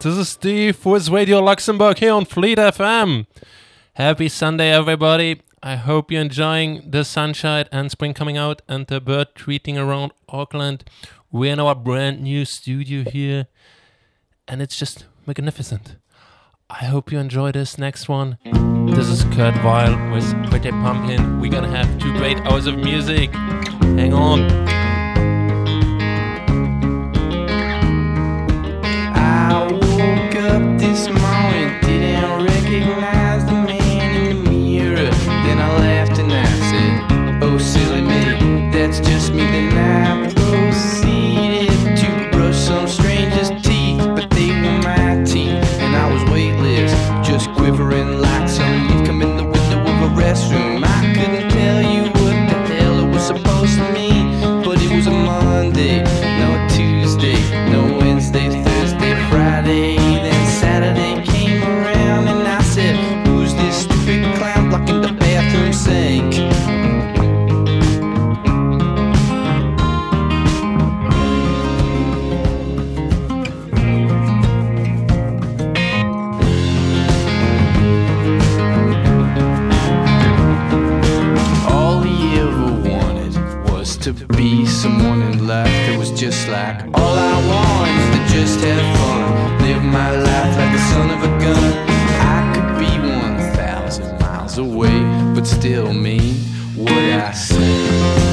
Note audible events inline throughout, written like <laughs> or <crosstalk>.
This is Steve with Radio Luxembourg here on Fleet FM. Happy Sunday, everybody. I hope you're enjoying the sunshine and spring coming out and the bird tweeting around Auckland. We're in our brand new studio here, and it's just magnificent. I hope you enjoy this next one. This is Kurt Vile with Pretty Pumpkin. We're gonna have two great hours of music. Hang on. that's just me tonight. just like all I want is to just have fun. Live my life like a son of a gun. I could be 1,000 miles away, but still mean what I say.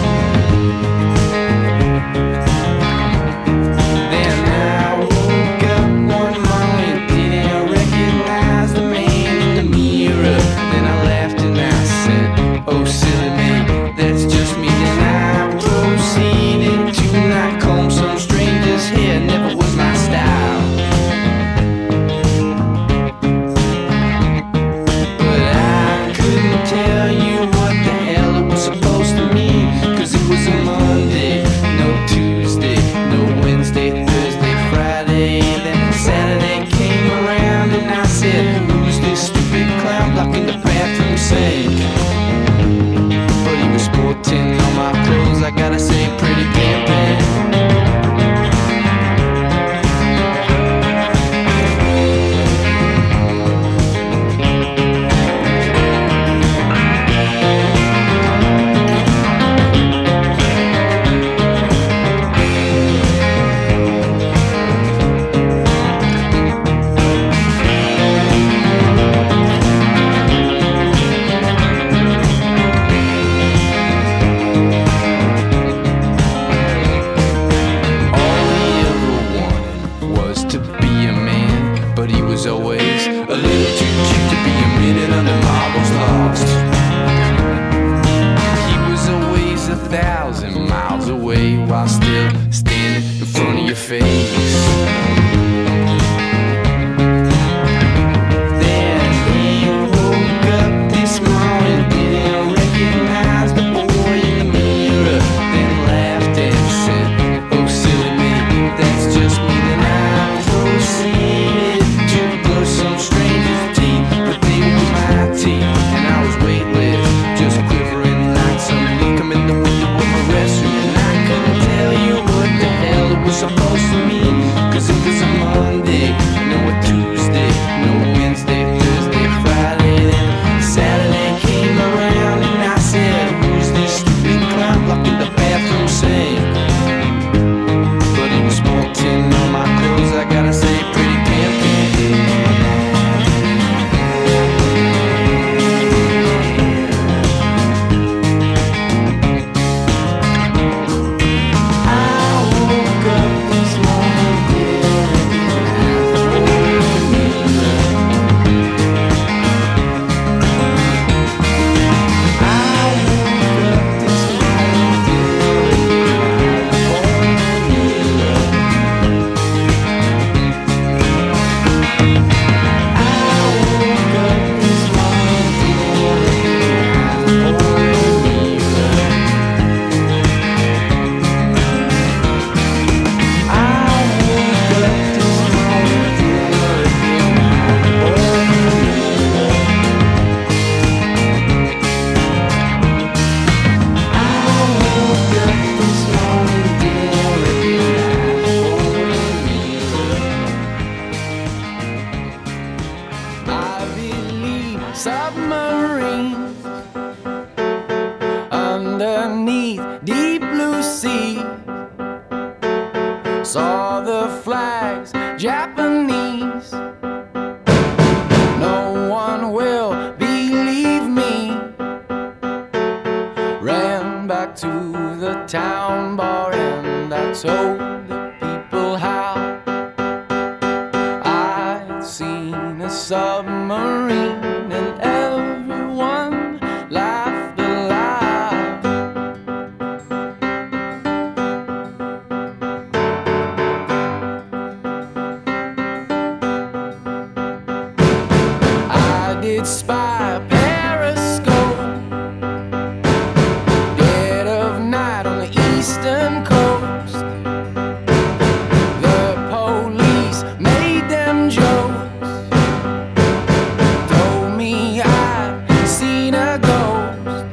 a ghost.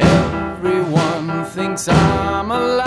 Everyone thinks I'm alive.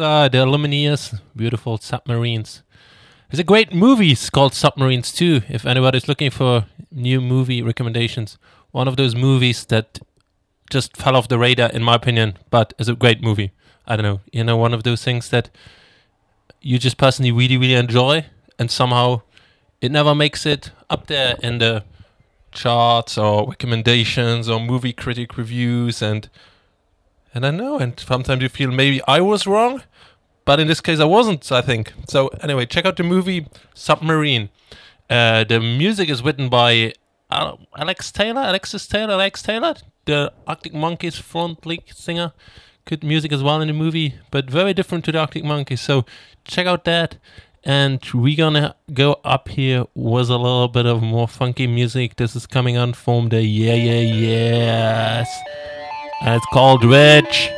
uh, the Lumineers, beautiful submarines. There's a great movie it's called Submarines 2. If anybody's looking for new movie recommendations, one of those movies that just fell off the radar, in my opinion, but is a great movie. I don't know, you know, one of those things that you just personally really, really enjoy, and somehow it never makes it up there in the charts or recommendations or movie critic reviews and and I know and sometimes you feel maybe I was wrong but in this case I wasn't, I think. So, anyway, check out the movie Submarine. Uh, the music is written by Al- Alex Taylor, Alexis Taylor, Alex Taylor, the Arctic Monkeys front lead singer. Good music as well in the movie, but very different to the Arctic Monkeys. So, check out that. And we're gonna go up here with a little bit of more funky music. This is coming on from the Yeah Yeah Yeahs. And it's called Rich.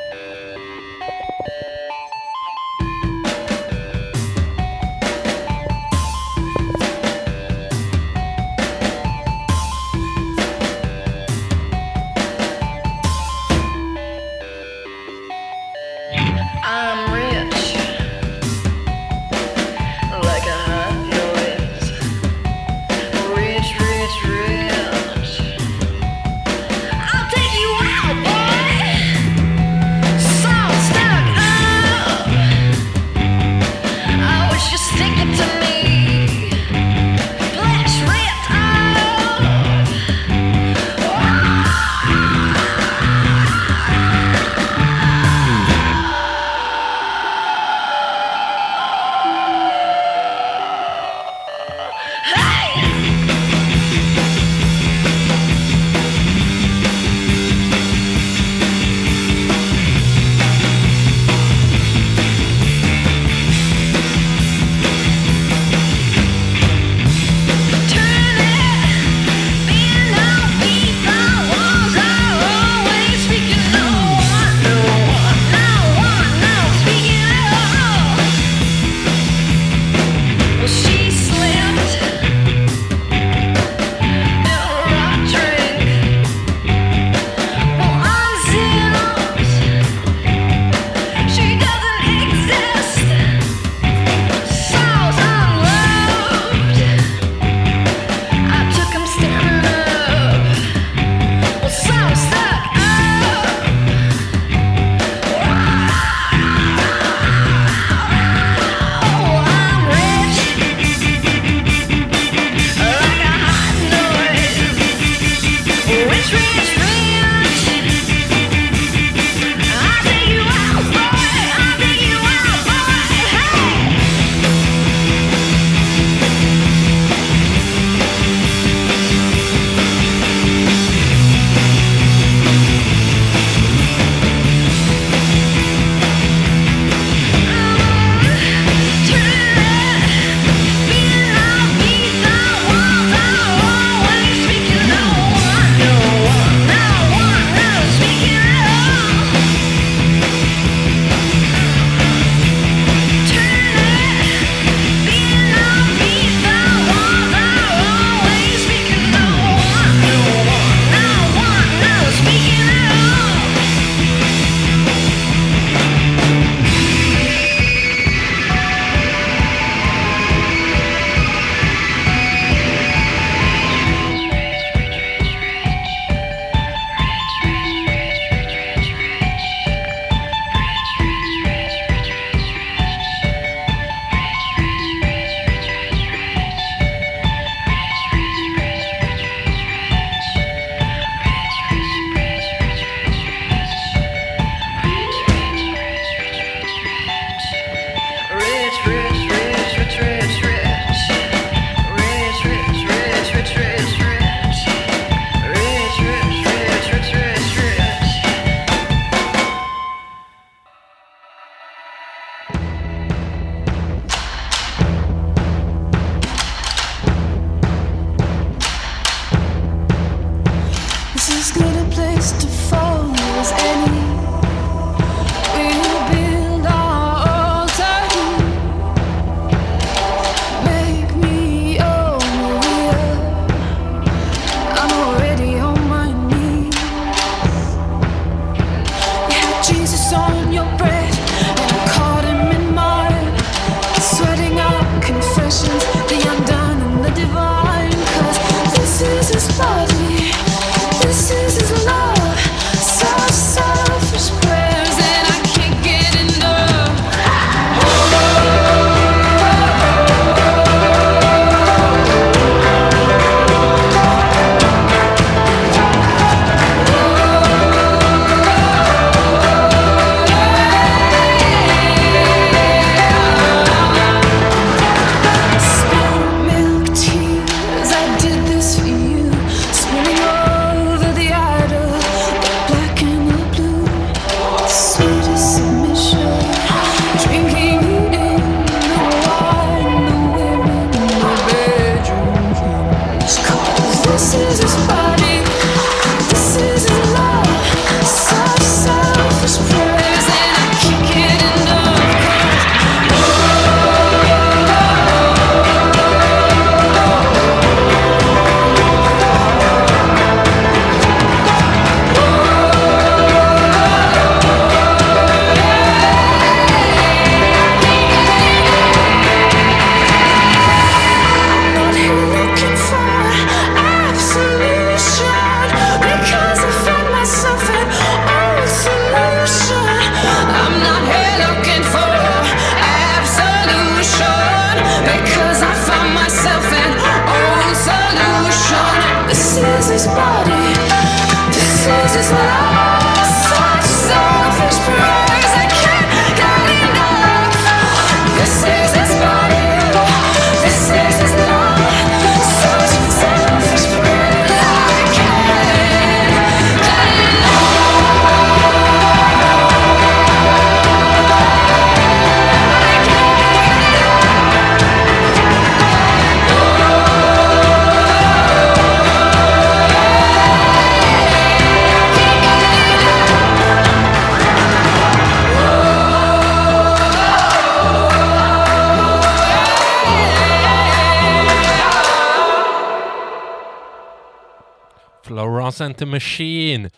Florence and the Machine.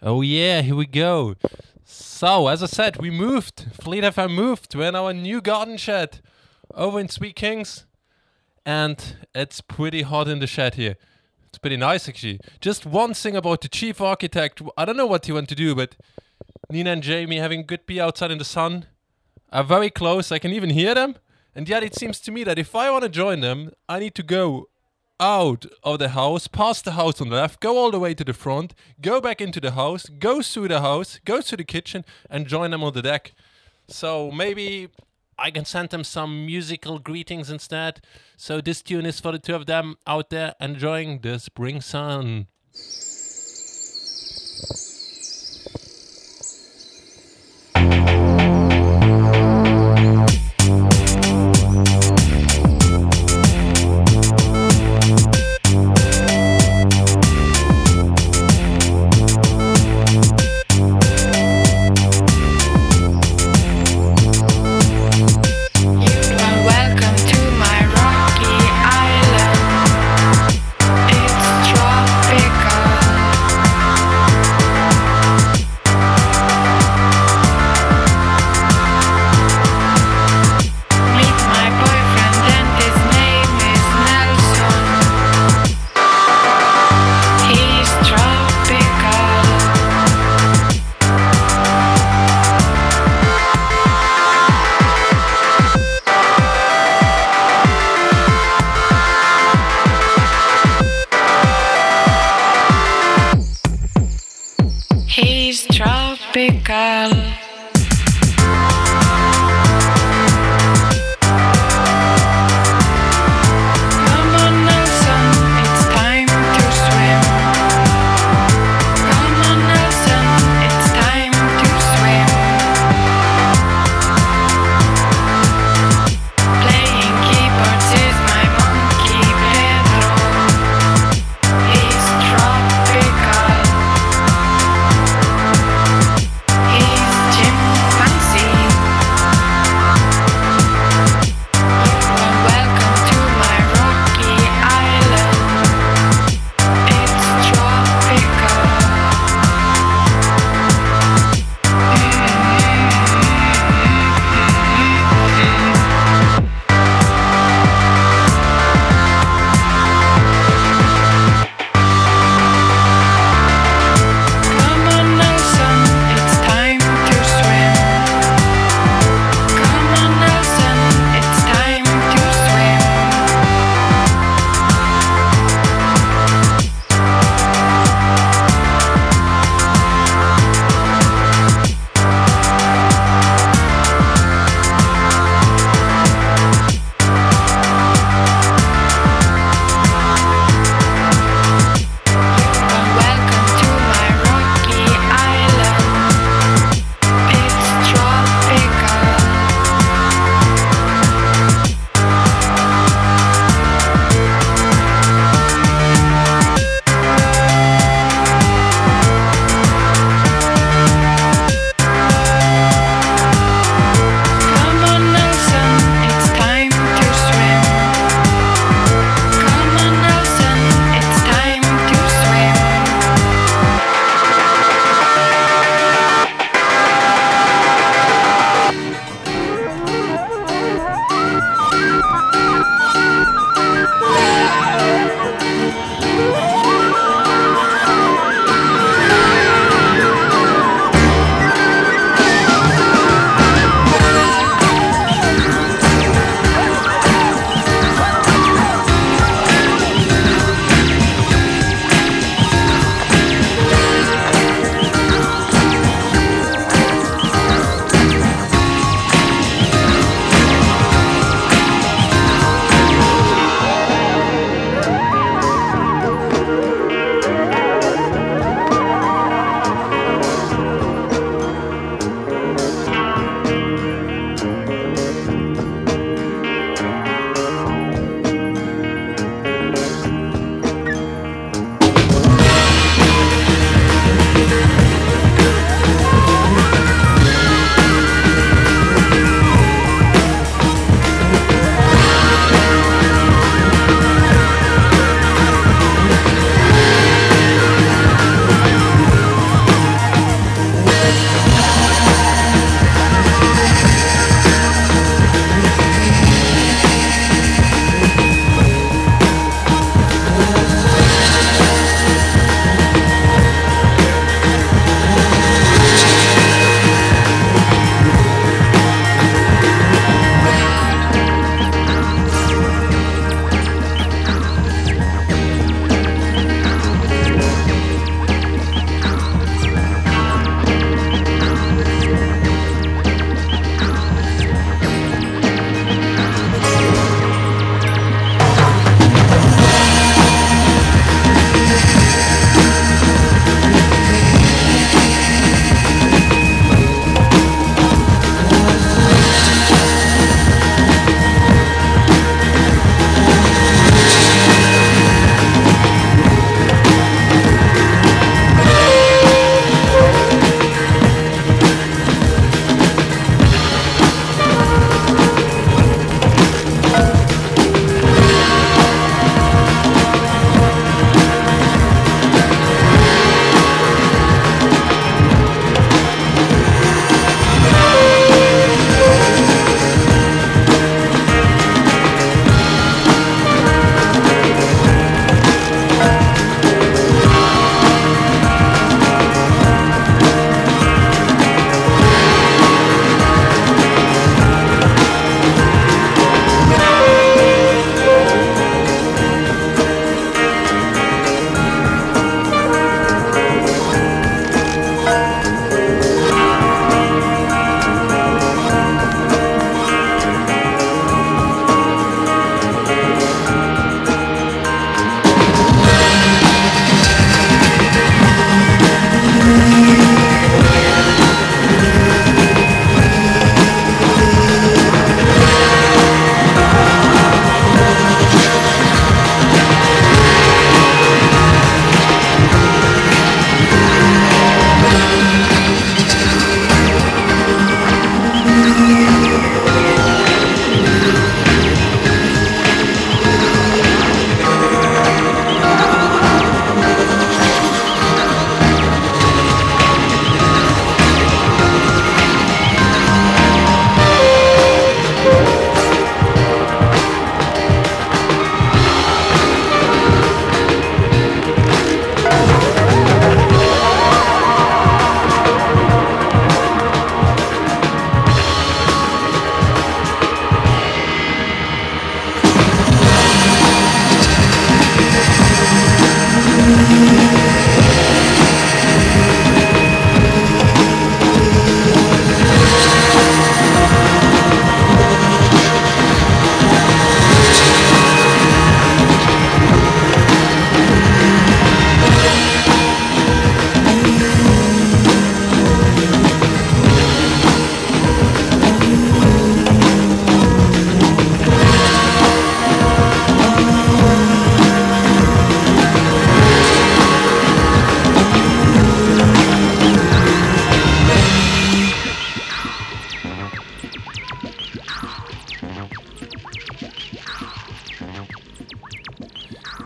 Oh yeah, here we go. So, as I said, we moved. Fleet FM moved. We're in our new garden shed over in Sweet Kings. And it's pretty hot in the shed here. It's pretty nice actually. Just one thing about the chief architect. I don't know what he wants to do, but Nina and Jamie having good beer outside in the sun are very close. I can even hear them. And yet it seems to me that if I want to join them, I need to go out of the house, past the house on the left, go all the way to the front, go back into the house, go through the house, go to the kitchen, and join them on the deck. So maybe I can send them some musical greetings instead. So this tune is for the two of them out there enjoying the spring sun.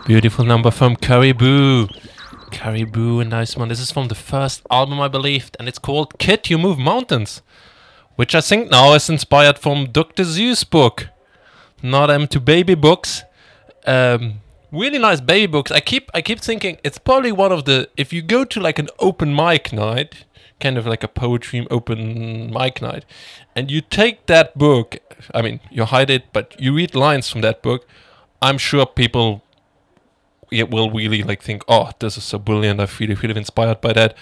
Beautiful number from Caribou. Caribou, a nice one. This is from the first album, I believe, and it's called Kid You Move Mountains, which I think now is inspired from Dr. Seuss book, not M to Baby books. Um, really nice baby books. I keep I keep thinking it's probably one of the if you go to like an open mic night, kind of like a poetry open mic night, and you take that book, I mean you hide it, but you read lines from that book, I'm sure people it will really like think, oh, this is so brilliant. I feel feel inspired by that.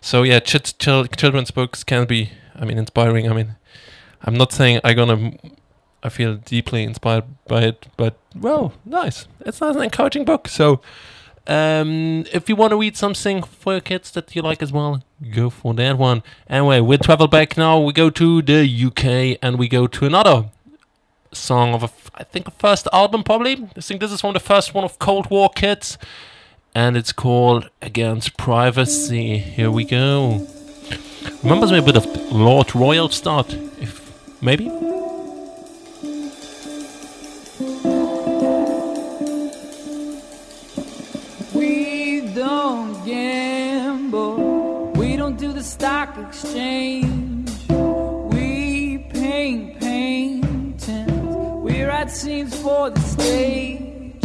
So yeah, ch- chil- children's books can be, I mean, inspiring. I mean, I'm not saying I'm gonna, I feel deeply inspired by it, but well, nice. It's not an encouraging book. So, um, if you want to read something for your kids that you like as well, go for that one. Anyway, we travel back now. We go to the UK and we go to another song of a, I think, a first album probably. I think this is from the first one of Cold War Kids, and it's called Against Privacy. Here we go. Remembers me a bit of Lord Royal start, if maybe. We don't gamble. We don't do the stock exchange. Scenes for the stage.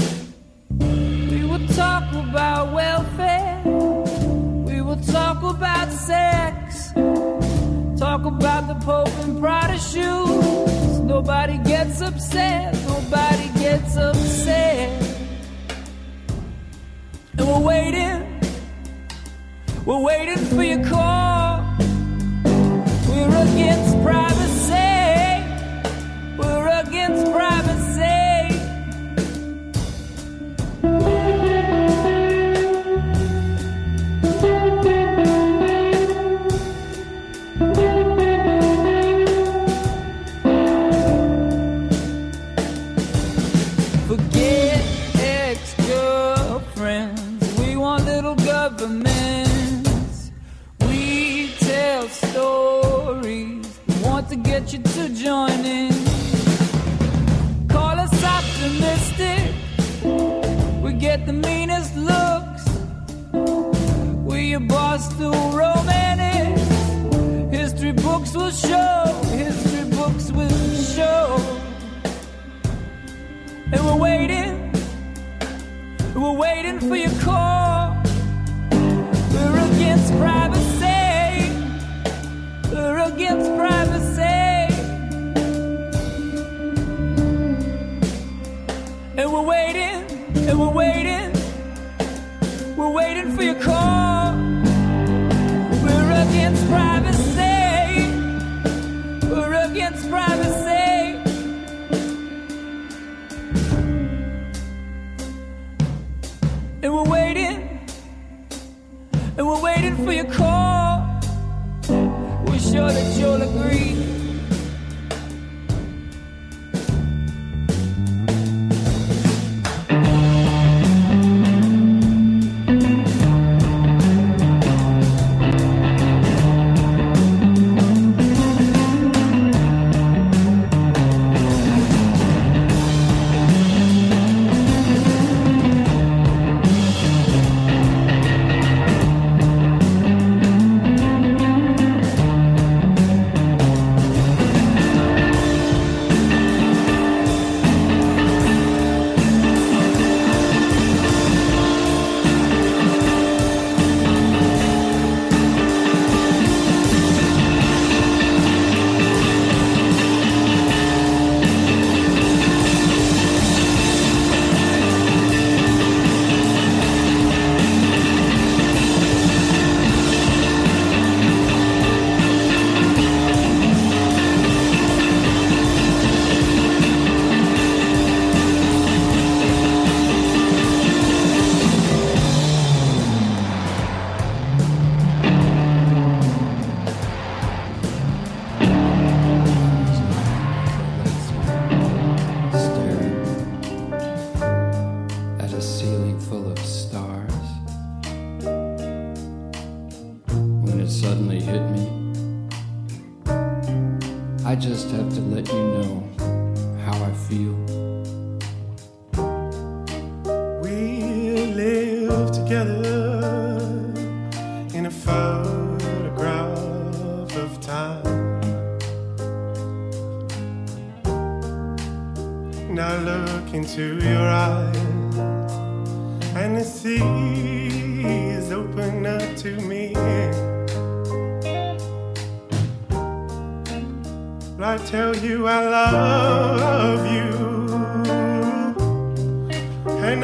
We will talk about welfare. We will talk about sex. Talk about the Pope and Prada shoes. Nobody gets upset. Nobody gets upset. And we're waiting, we're waiting for your call. We're against privacy,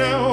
and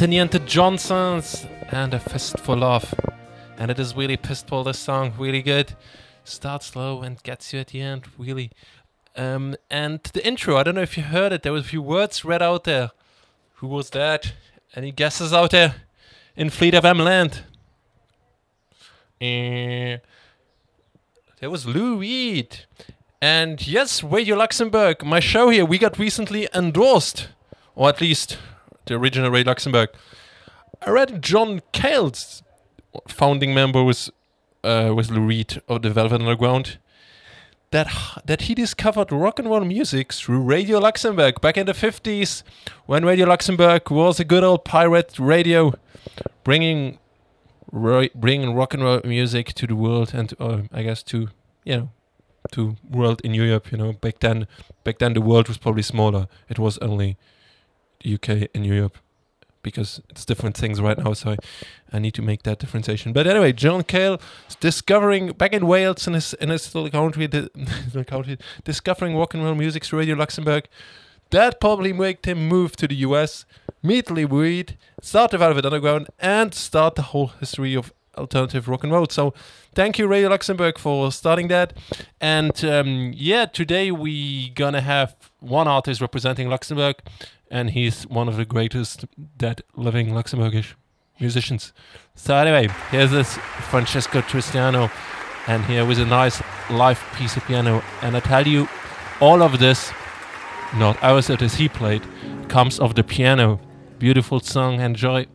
Antony and Johnsons and a fistful of. And it is really fistful, this song, really good. Starts slow and gets you at the end, really. Um, and the intro, I don't know if you heard it, there was a few words read out there. Who was that? Any guesses out there in Fleet FM land? Eh, there was Lou Reed. And yes, Radio Luxembourg, my show here, we got recently endorsed, or at least the original Radio Luxembourg. I read John Cale's founding member was uh, was Lou Reed of the Velvet Underground. That that he discovered rock and roll music through Radio Luxembourg back in the fifties, when Radio Luxembourg was a good old pirate radio, bringing ro- bringing rock and roll music to the world and uh, I guess to you know to world in Europe. You know back then back then the world was probably smaller. It was only UK and Europe because it's different things right now. So I, I need to make that differentiation. But anyway, John Cale is discovering back in Wales in his in his little country, <laughs> country discovering rock and roll music through Radio Luxembourg. That probably made him move to the US, meet Lou Reed, start the Velvet Underground, and start the whole history of alternative rock and roll. So thank you, Radio Luxembourg, for starting that. And um, yeah, today we gonna have one artist representing Luxembourg, and he's one of the greatest dead living Luxembourgish musicians. So anyway, here's this Francesco Tristano, and here with a nice live piece of piano. And I tell you, all of this, not ours, it is he played, comes of the piano. Beautiful song, enjoy.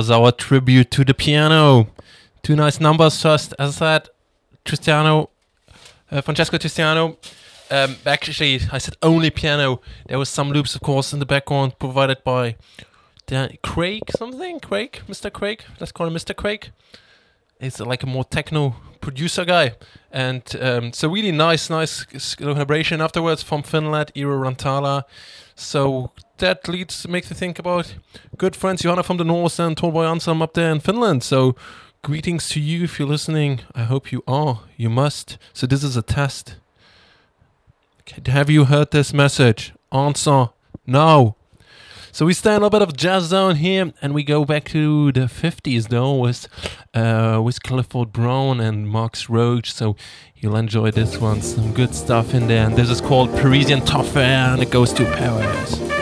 Was our tribute to the piano. Two nice numbers first. As I said, Cristiano, uh, Francesco Cristiano. Um, actually, I said only piano. There was some loops, of course, in the background provided by Dan- Craig something. Craig, Mr. Craig. Let's call him Mr. Craig. He's like a more techno producer guy, and um, so really nice, nice collaboration afterwards from Finland, Iiro Rantala. So that leads makes me think about good friends Johanna from the north and Torboy Ansam up there in Finland. So greetings to you if you're listening. I hope you are. You must. So this is a test. Have you heard this message? Answer no. So we stay in a little bit of jazz zone here, and we go back to the 50s though with uh, with Clifford Brown and Max Roach. So you'll enjoy this one. Some good stuff in there. And this is called Parisian Thoroughfare, and it goes to Paris.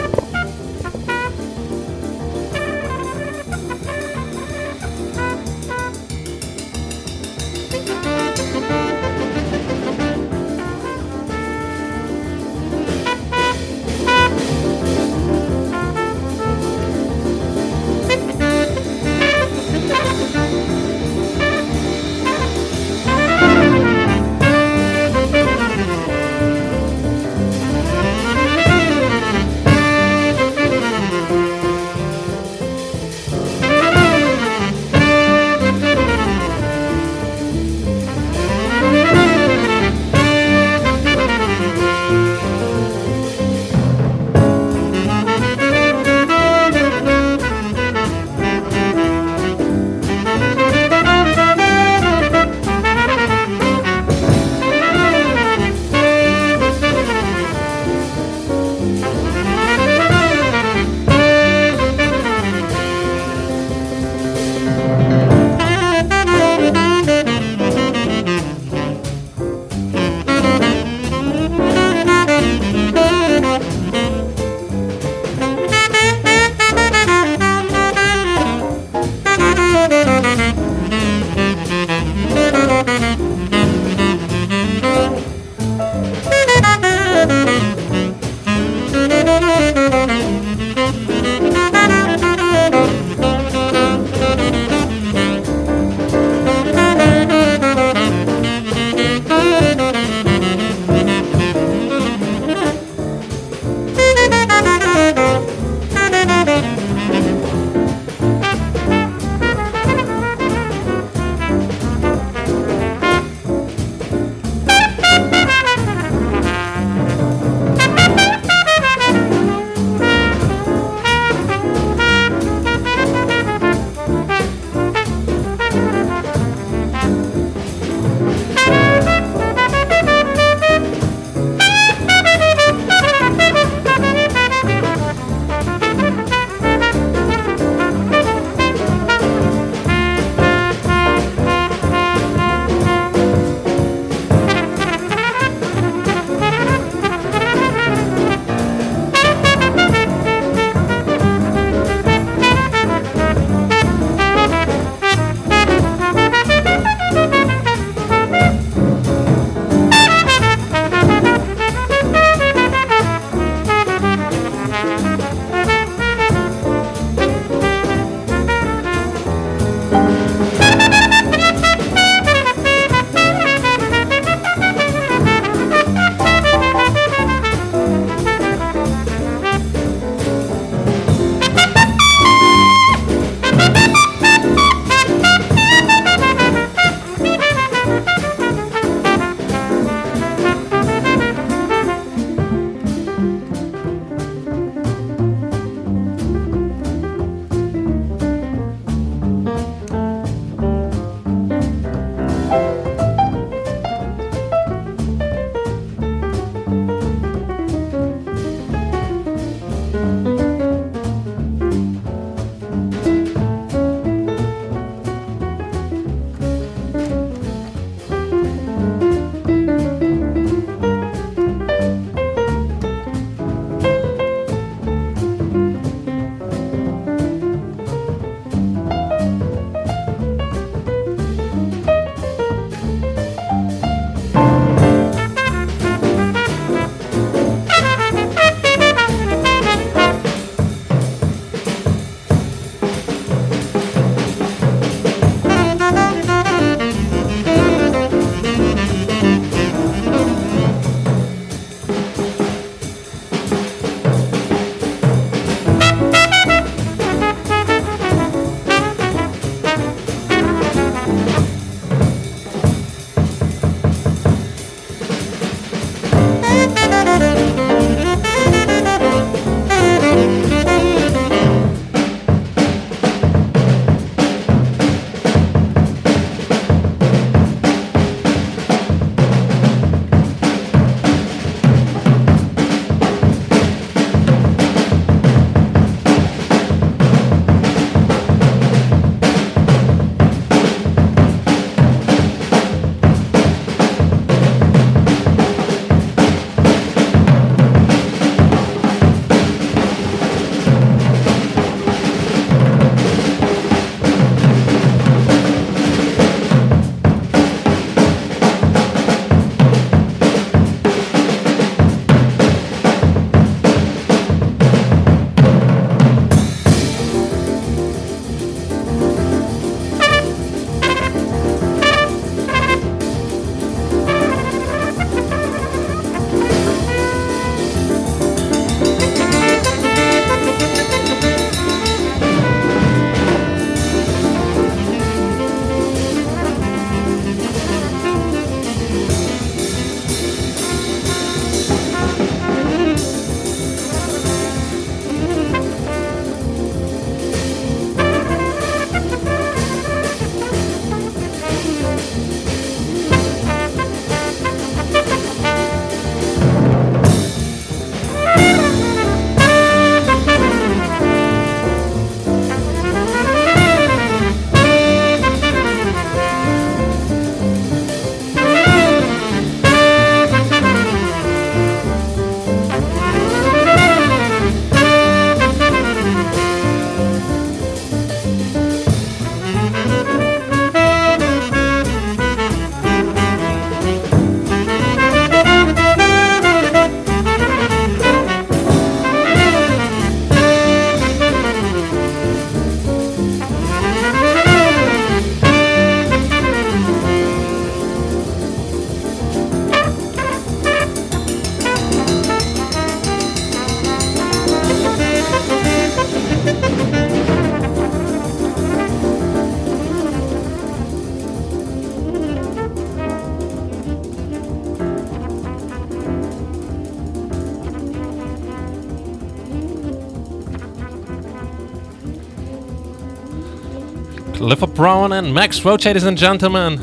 Brown and Max Roach, ladies and gentlemen.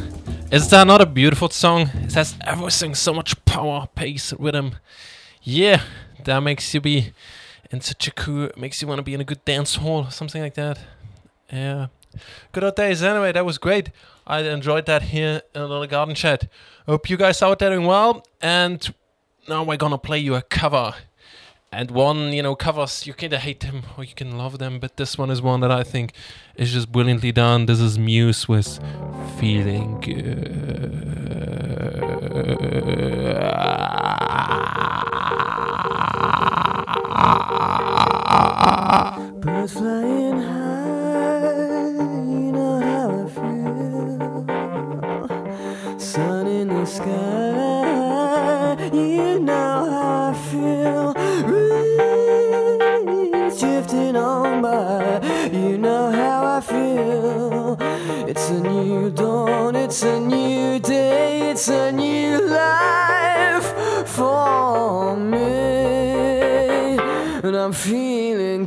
Is that not a beautiful song? It has everything, so much power, pace, rhythm. Yeah, that makes you be in such a cool, makes you want to be in a good dance hall, something like that. Yeah. Good old days. Anyway, that was great. I enjoyed that here in a little garden chat. Hope you guys are doing well. And now we're gonna play you a cover. And one, you know, covers you can hate them or you can love them, but this one is one that I think is just brilliantly done. This is Muse with Feeling Good. Birds flying high, you know how I feel. Sun in the sky, It's a new dawn, it's a new day, it's a new life for me, and I'm feeling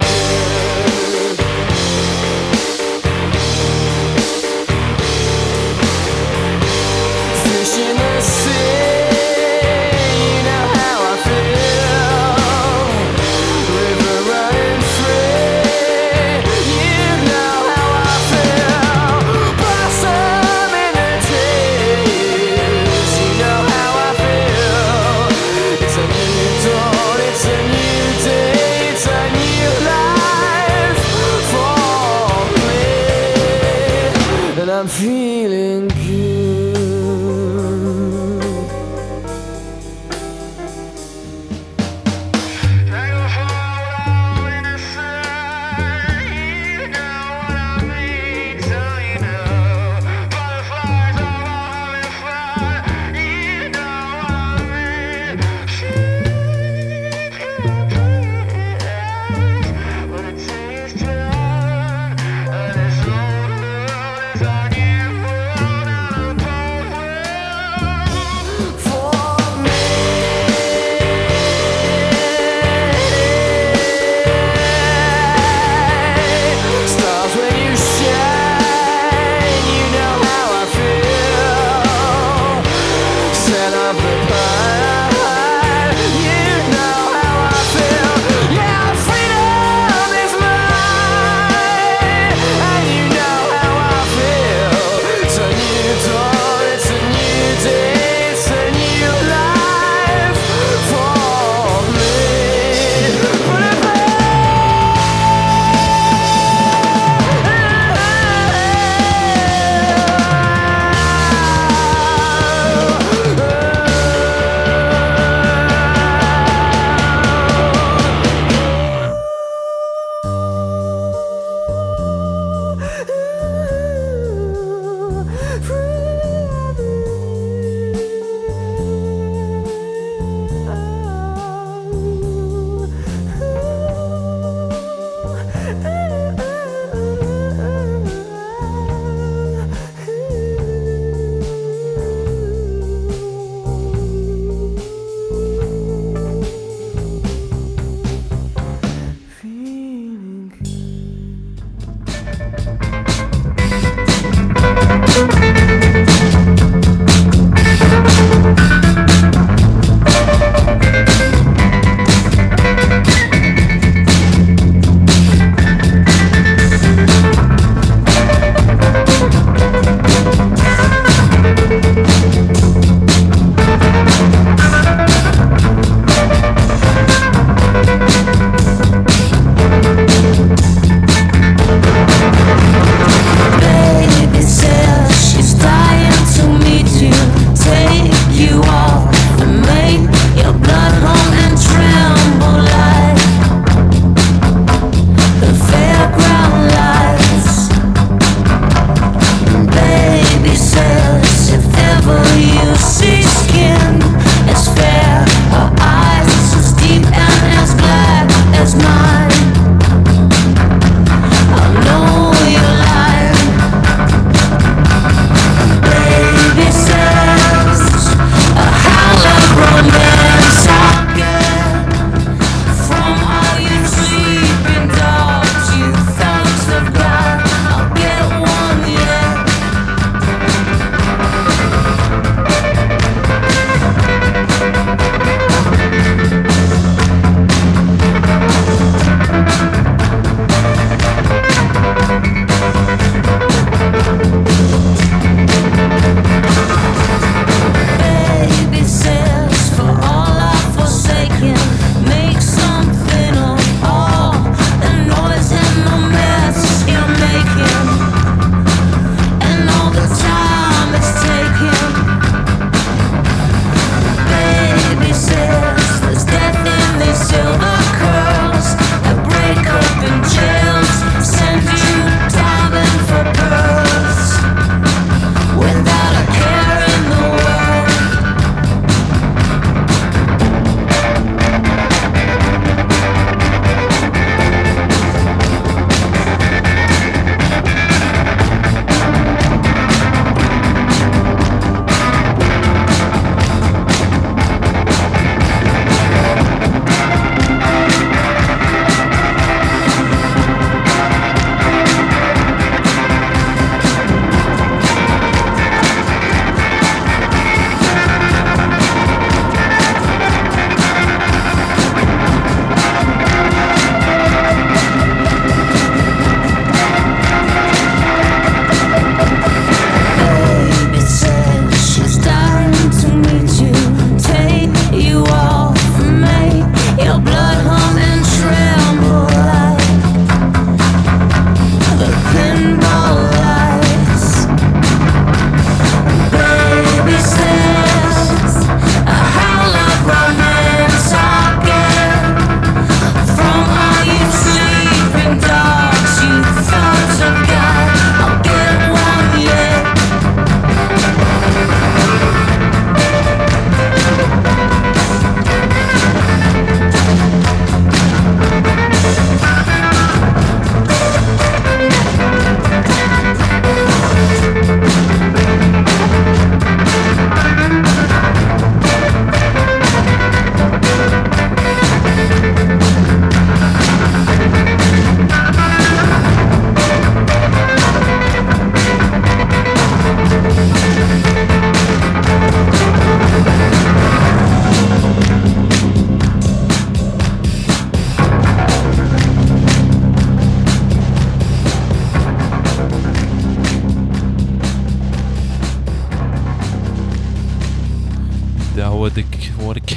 and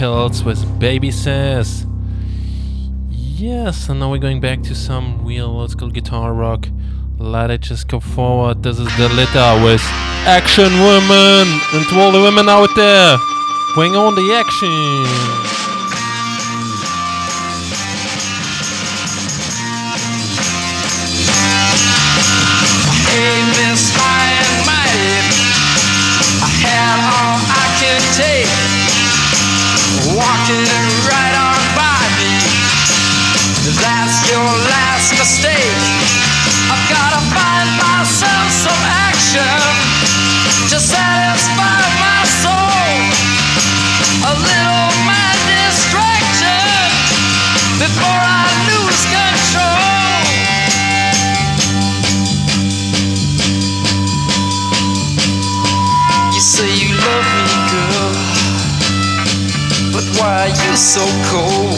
With Baby Says. Yes, and now we're going back to some real old school guitar rock. Let it just go forward. This is The Litter with Action Woman. And to all the women out there, bring on the action. Are you so cold?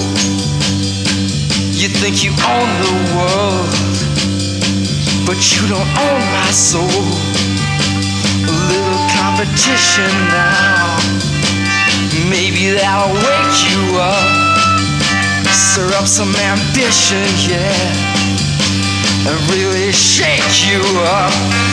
You think you own the world, but you don't own my soul. A little competition now, maybe that'll wake you up. Stir up some ambition, yeah and really shake you up.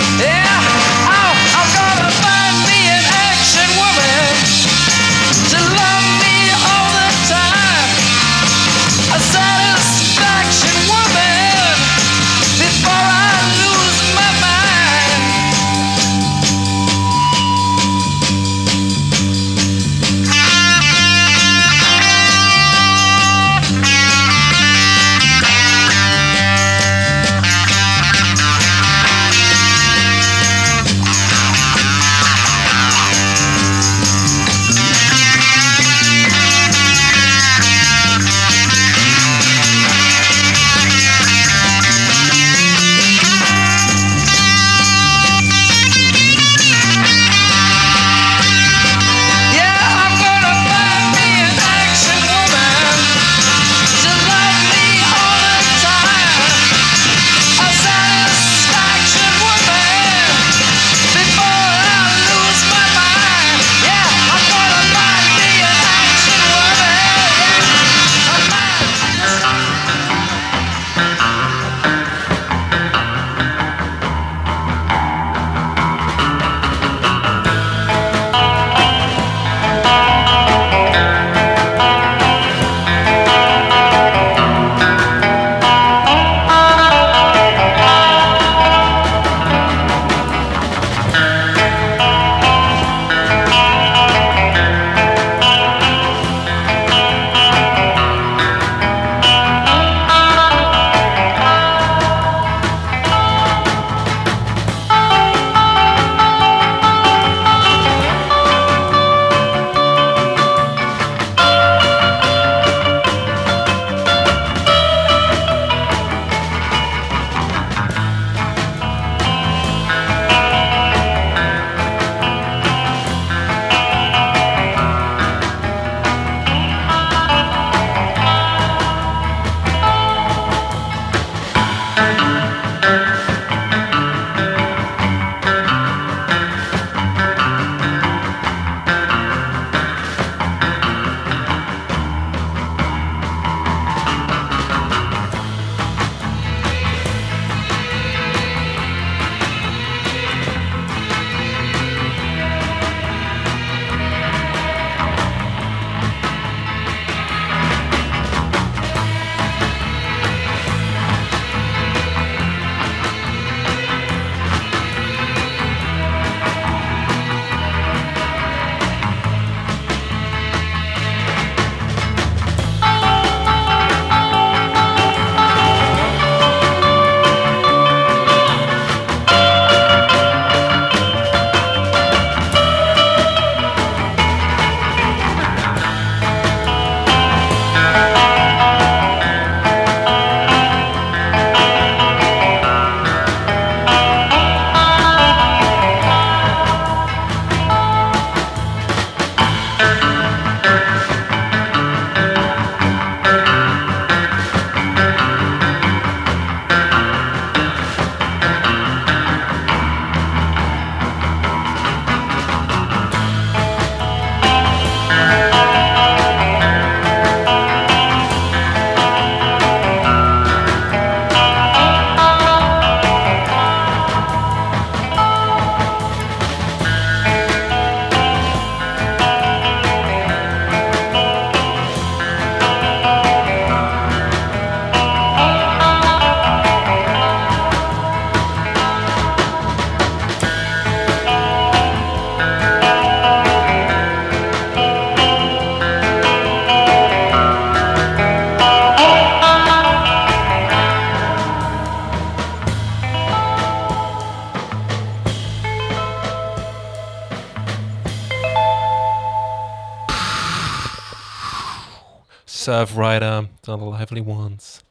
Surf Rider, the lively ones.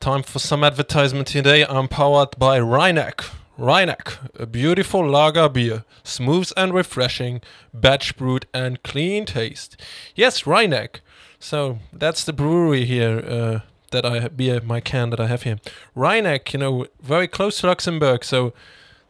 Time for some advertisement today. I'm powered by Rheineck. Rheineck, a beautiful lager beer, smooth and refreshing, batch brewed and clean taste. Yes, Rheineck. So that's the brewery here uh, that I beer my can that I have here. Rheineck, you know, very close to Luxembourg. So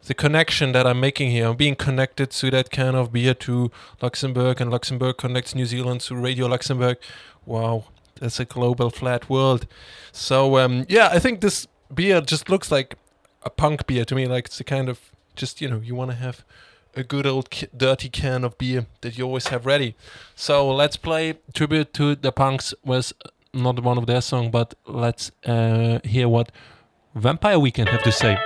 the connection that I'm making here, I'm being connected to that can of beer to Luxembourg, and Luxembourg connects New Zealand to Radio Luxembourg. Wow, that's a global flat world. So um, yeah, I think this beer just looks like a punk beer to me. Like it's a kind of just you know you want to have a good old dirty can of beer that you always have ready. So let's play tribute to the punks with not one of their song, but let's uh, hear what Vampire Weekend have to say.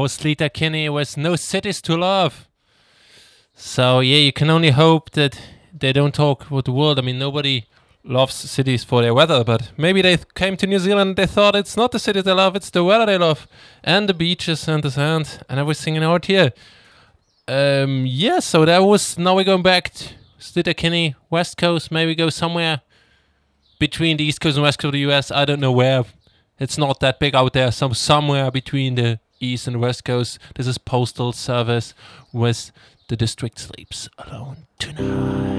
Was Sleater Kinney with No Cities to Love. So yeah, you can only hope that they don't talk about the world. I mean, nobody loves cities for their weather, but maybe they came to New Zealand and they thought it's not the city they love, it's the weather they love, and the beaches and the sand and everything out here. Um, yeah, so that was. Now we're going back to Sleater Kinney, West Coast. Maybe go somewhere between the East Coast and West Coast of the US. I don't know where. It's not that big out there. Some somewhere between the East and West Coast. This is Postal Service with the District Sleeps Alone Tonight.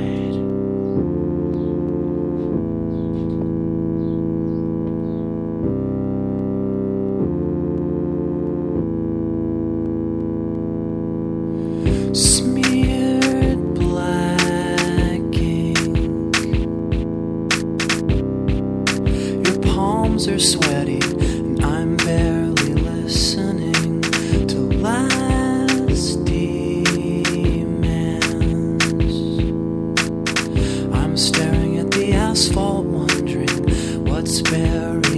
Are sweaty, asphalt, wondering what's buried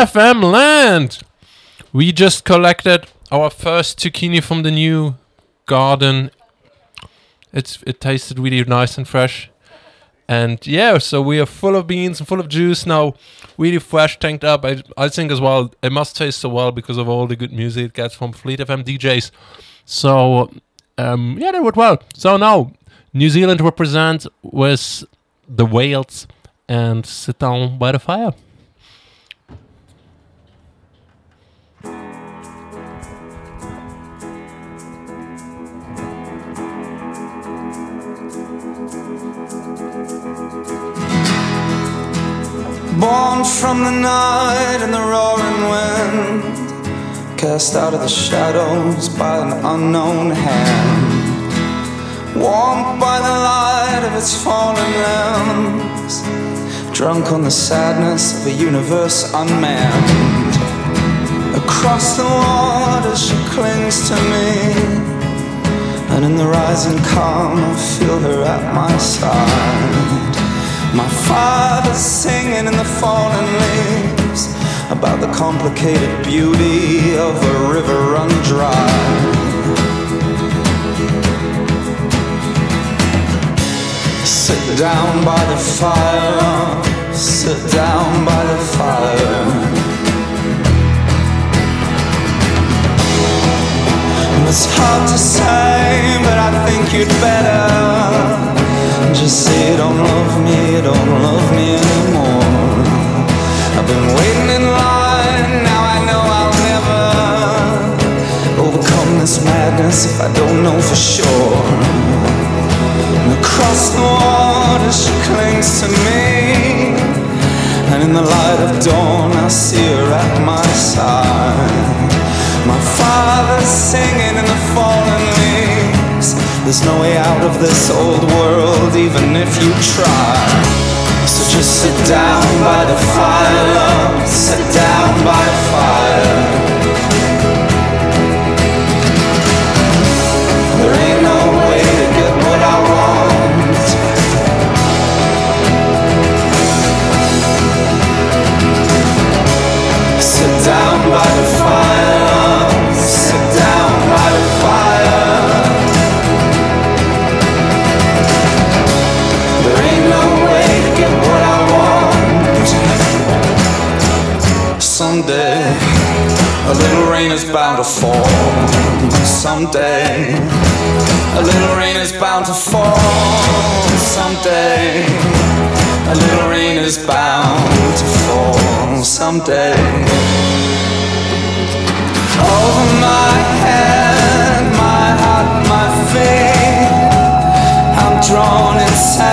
FM land! We just collected our first zucchini from the new garden. It's it tasted really nice and fresh. And yeah, so we are full of beans and full of juice now. Really fresh, tanked up. I, I think as well, it must taste so well because of all the good music it gets from Fleet FM DJs. So um, yeah, that went well. So now New Zealand represent with the Veils and sit down by the fire. Born from the night and the roaring wind, cast out of the shadows by an unknown hand, warmed by the light of its fallen limbs, drunk on the sadness of a universe unmanned. Across the water she clings to me, and in the rising calm I feel her at my side. My father's singing in the fallen leaves about the complicated beauty of a river run dry. Sit down by the fire, sit down by the fire. It's hard to say, but I think you'd better just say don't love me, don't love me anymore. I've been waiting in line, now I know I'll never overcome this madness if I don't know for sure. And across the water she clings to me, and in the light of dawn I see her at my side. My father's singing in the fallen leaves. There's no way out of this old world, even if you try. So just sit down by the fire, love. Sit down by the fire. Fall someday. A little rain is bound to fall someday. A little rain is bound to fall someday. Over my head, my heart, my feet. I'm drawn insane,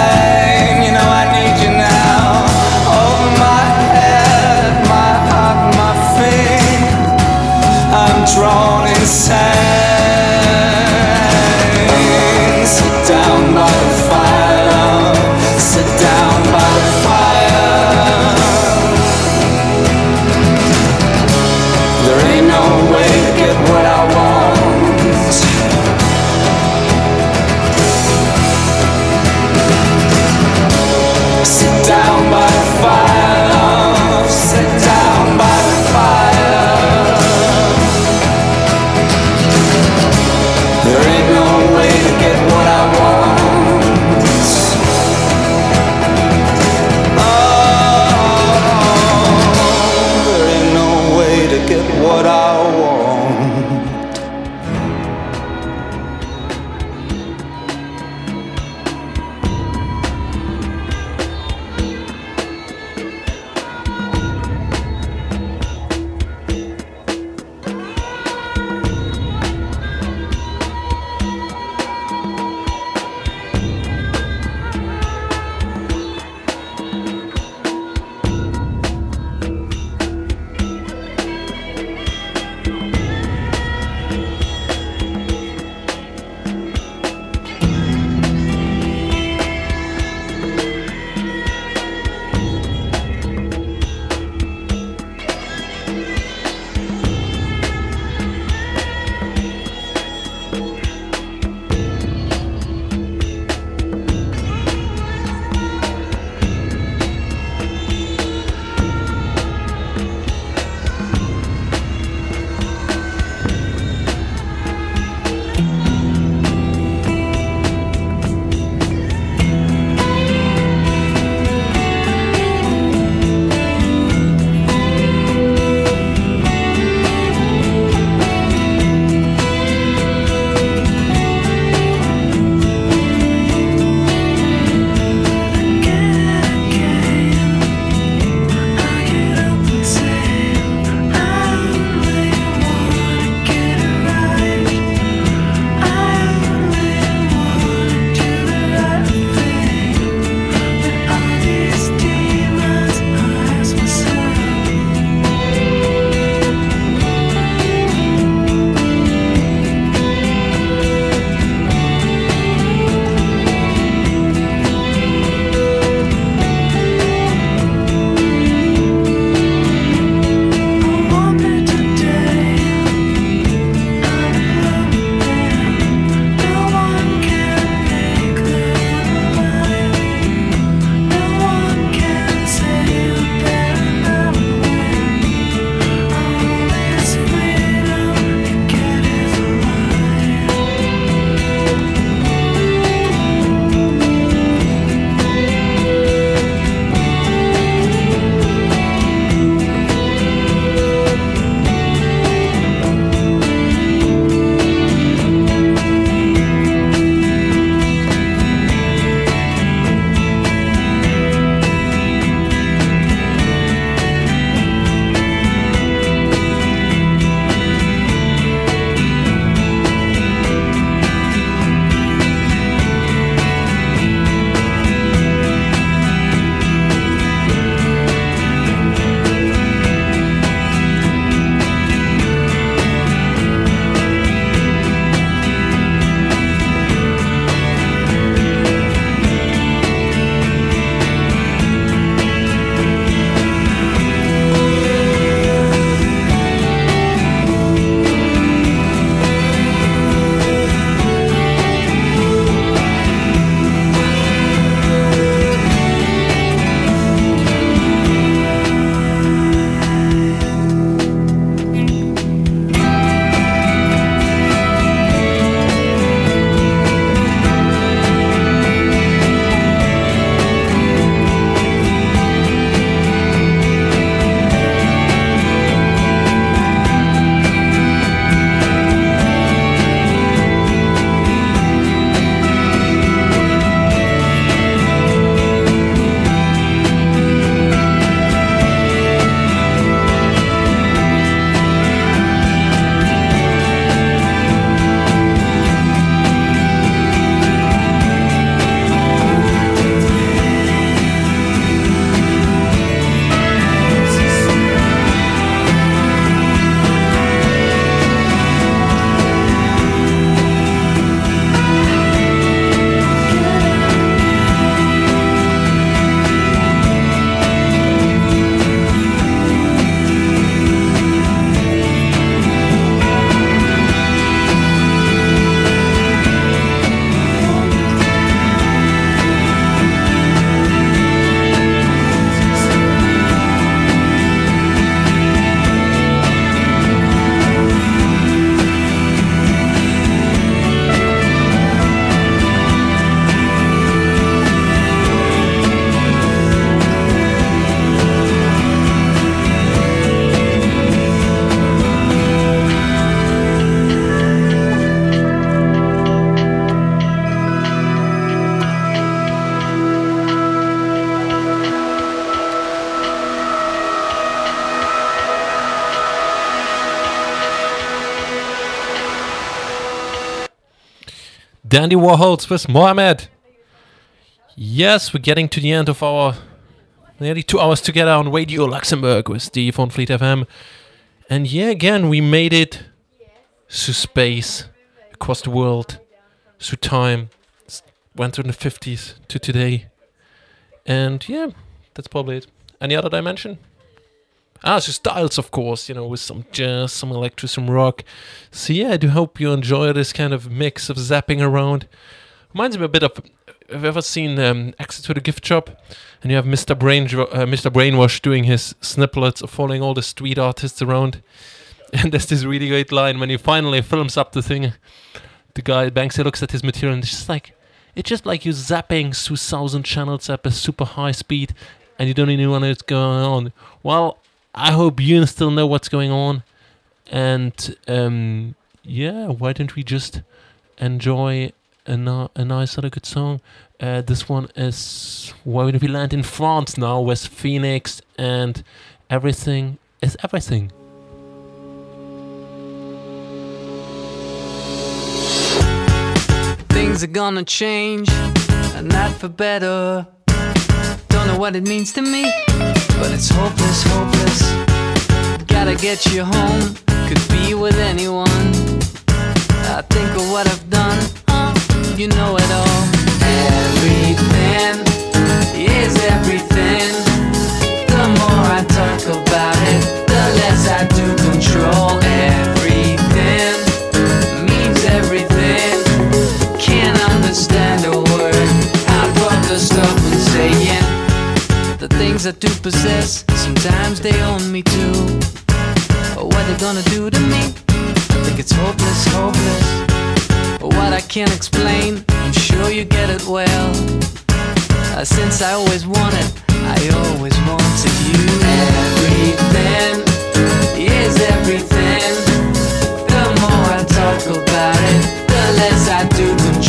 Dandy Warhols with Mohammed. Yes, we're getting to the end of our nearly two hours together on Radio Luxembourg with Steve on Fleet FM. And yeah, again, we made it through space, across the world, through time, went through the 50s to today. And yeah, that's probably it. Any other dimension? Ah, so styles, of course, you know, with some jazz, some electro, some rock. So yeah, I do hope you enjoy this kind of mix of zapping around. Reminds me a bit of. Have you ever seen um, Exit Through the Gift Shop? And you have Mr. Brain, uh, Mr. Brainwash doing his snippets of following all the street artists around. <laughs> And there's this really great line when he finally films up the thing. The guy Banksy looks at his material and it's just like it's just like you zapping through thousand channels at a super high speed, and you don't even know what's going on. Well, I hope you still know what's going on, and um, yeah, why don't we just enjoy a, ni- a nice other good song? Uh, this one is why don't we land in France now with Phoenix and everything is everything. Things are gonna change, and not for better. Don't know what it means to me, but it's hopeless, hopeless. Gotta get you home, could be with anyone. I think of what I've done, uh, you know it all. Everything is everything. The more I talk about it, the less I do control things I do possess. Sometimes they own me too. But what they gonna do to me? I think it's hopeless, hopeless. But what I can't explain, I'm sure you get it well. Uh, since I always wanted, I always wanted you. Everything is everything. The more I talk about it, the less I do control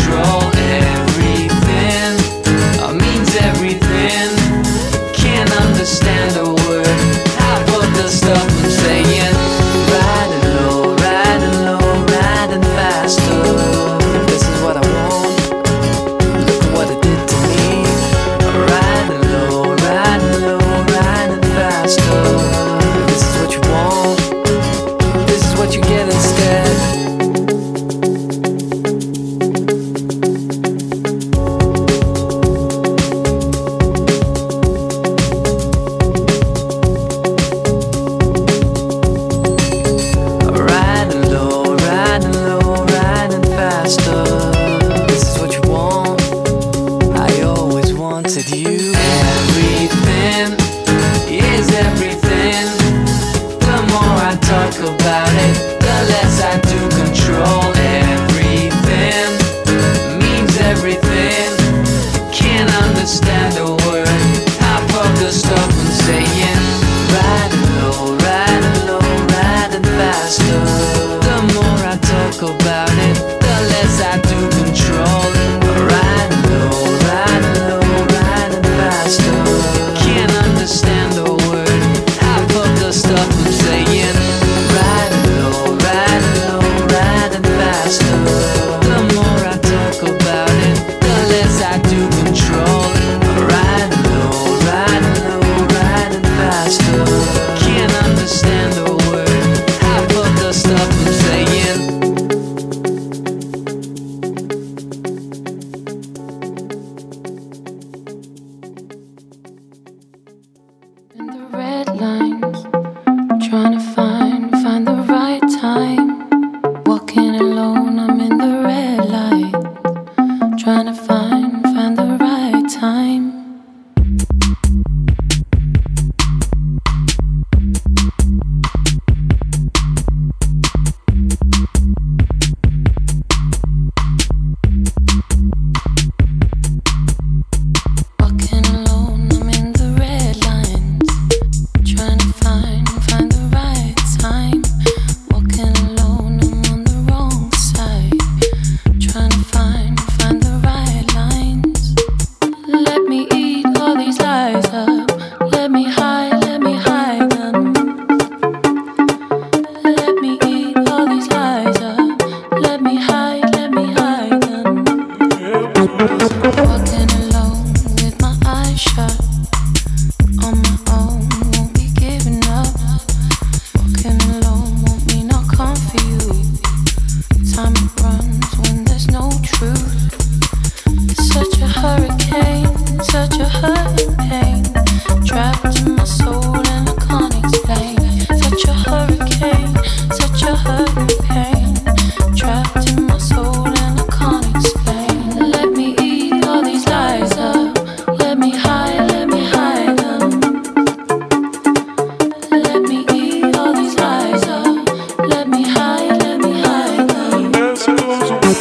the stuff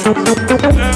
Yeah.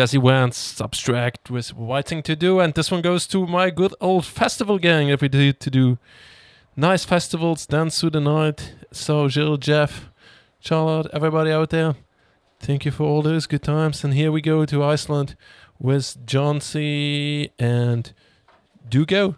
Jesse Wentz, Abstract with Whiting to do, and this one goes to my good old festival gang If we do to do nice festivals, dance through the night. So Jill, Jeff, Charlotte, everybody out there, thank you for all those good times. And here we go to Iceland with Jónsi and do go.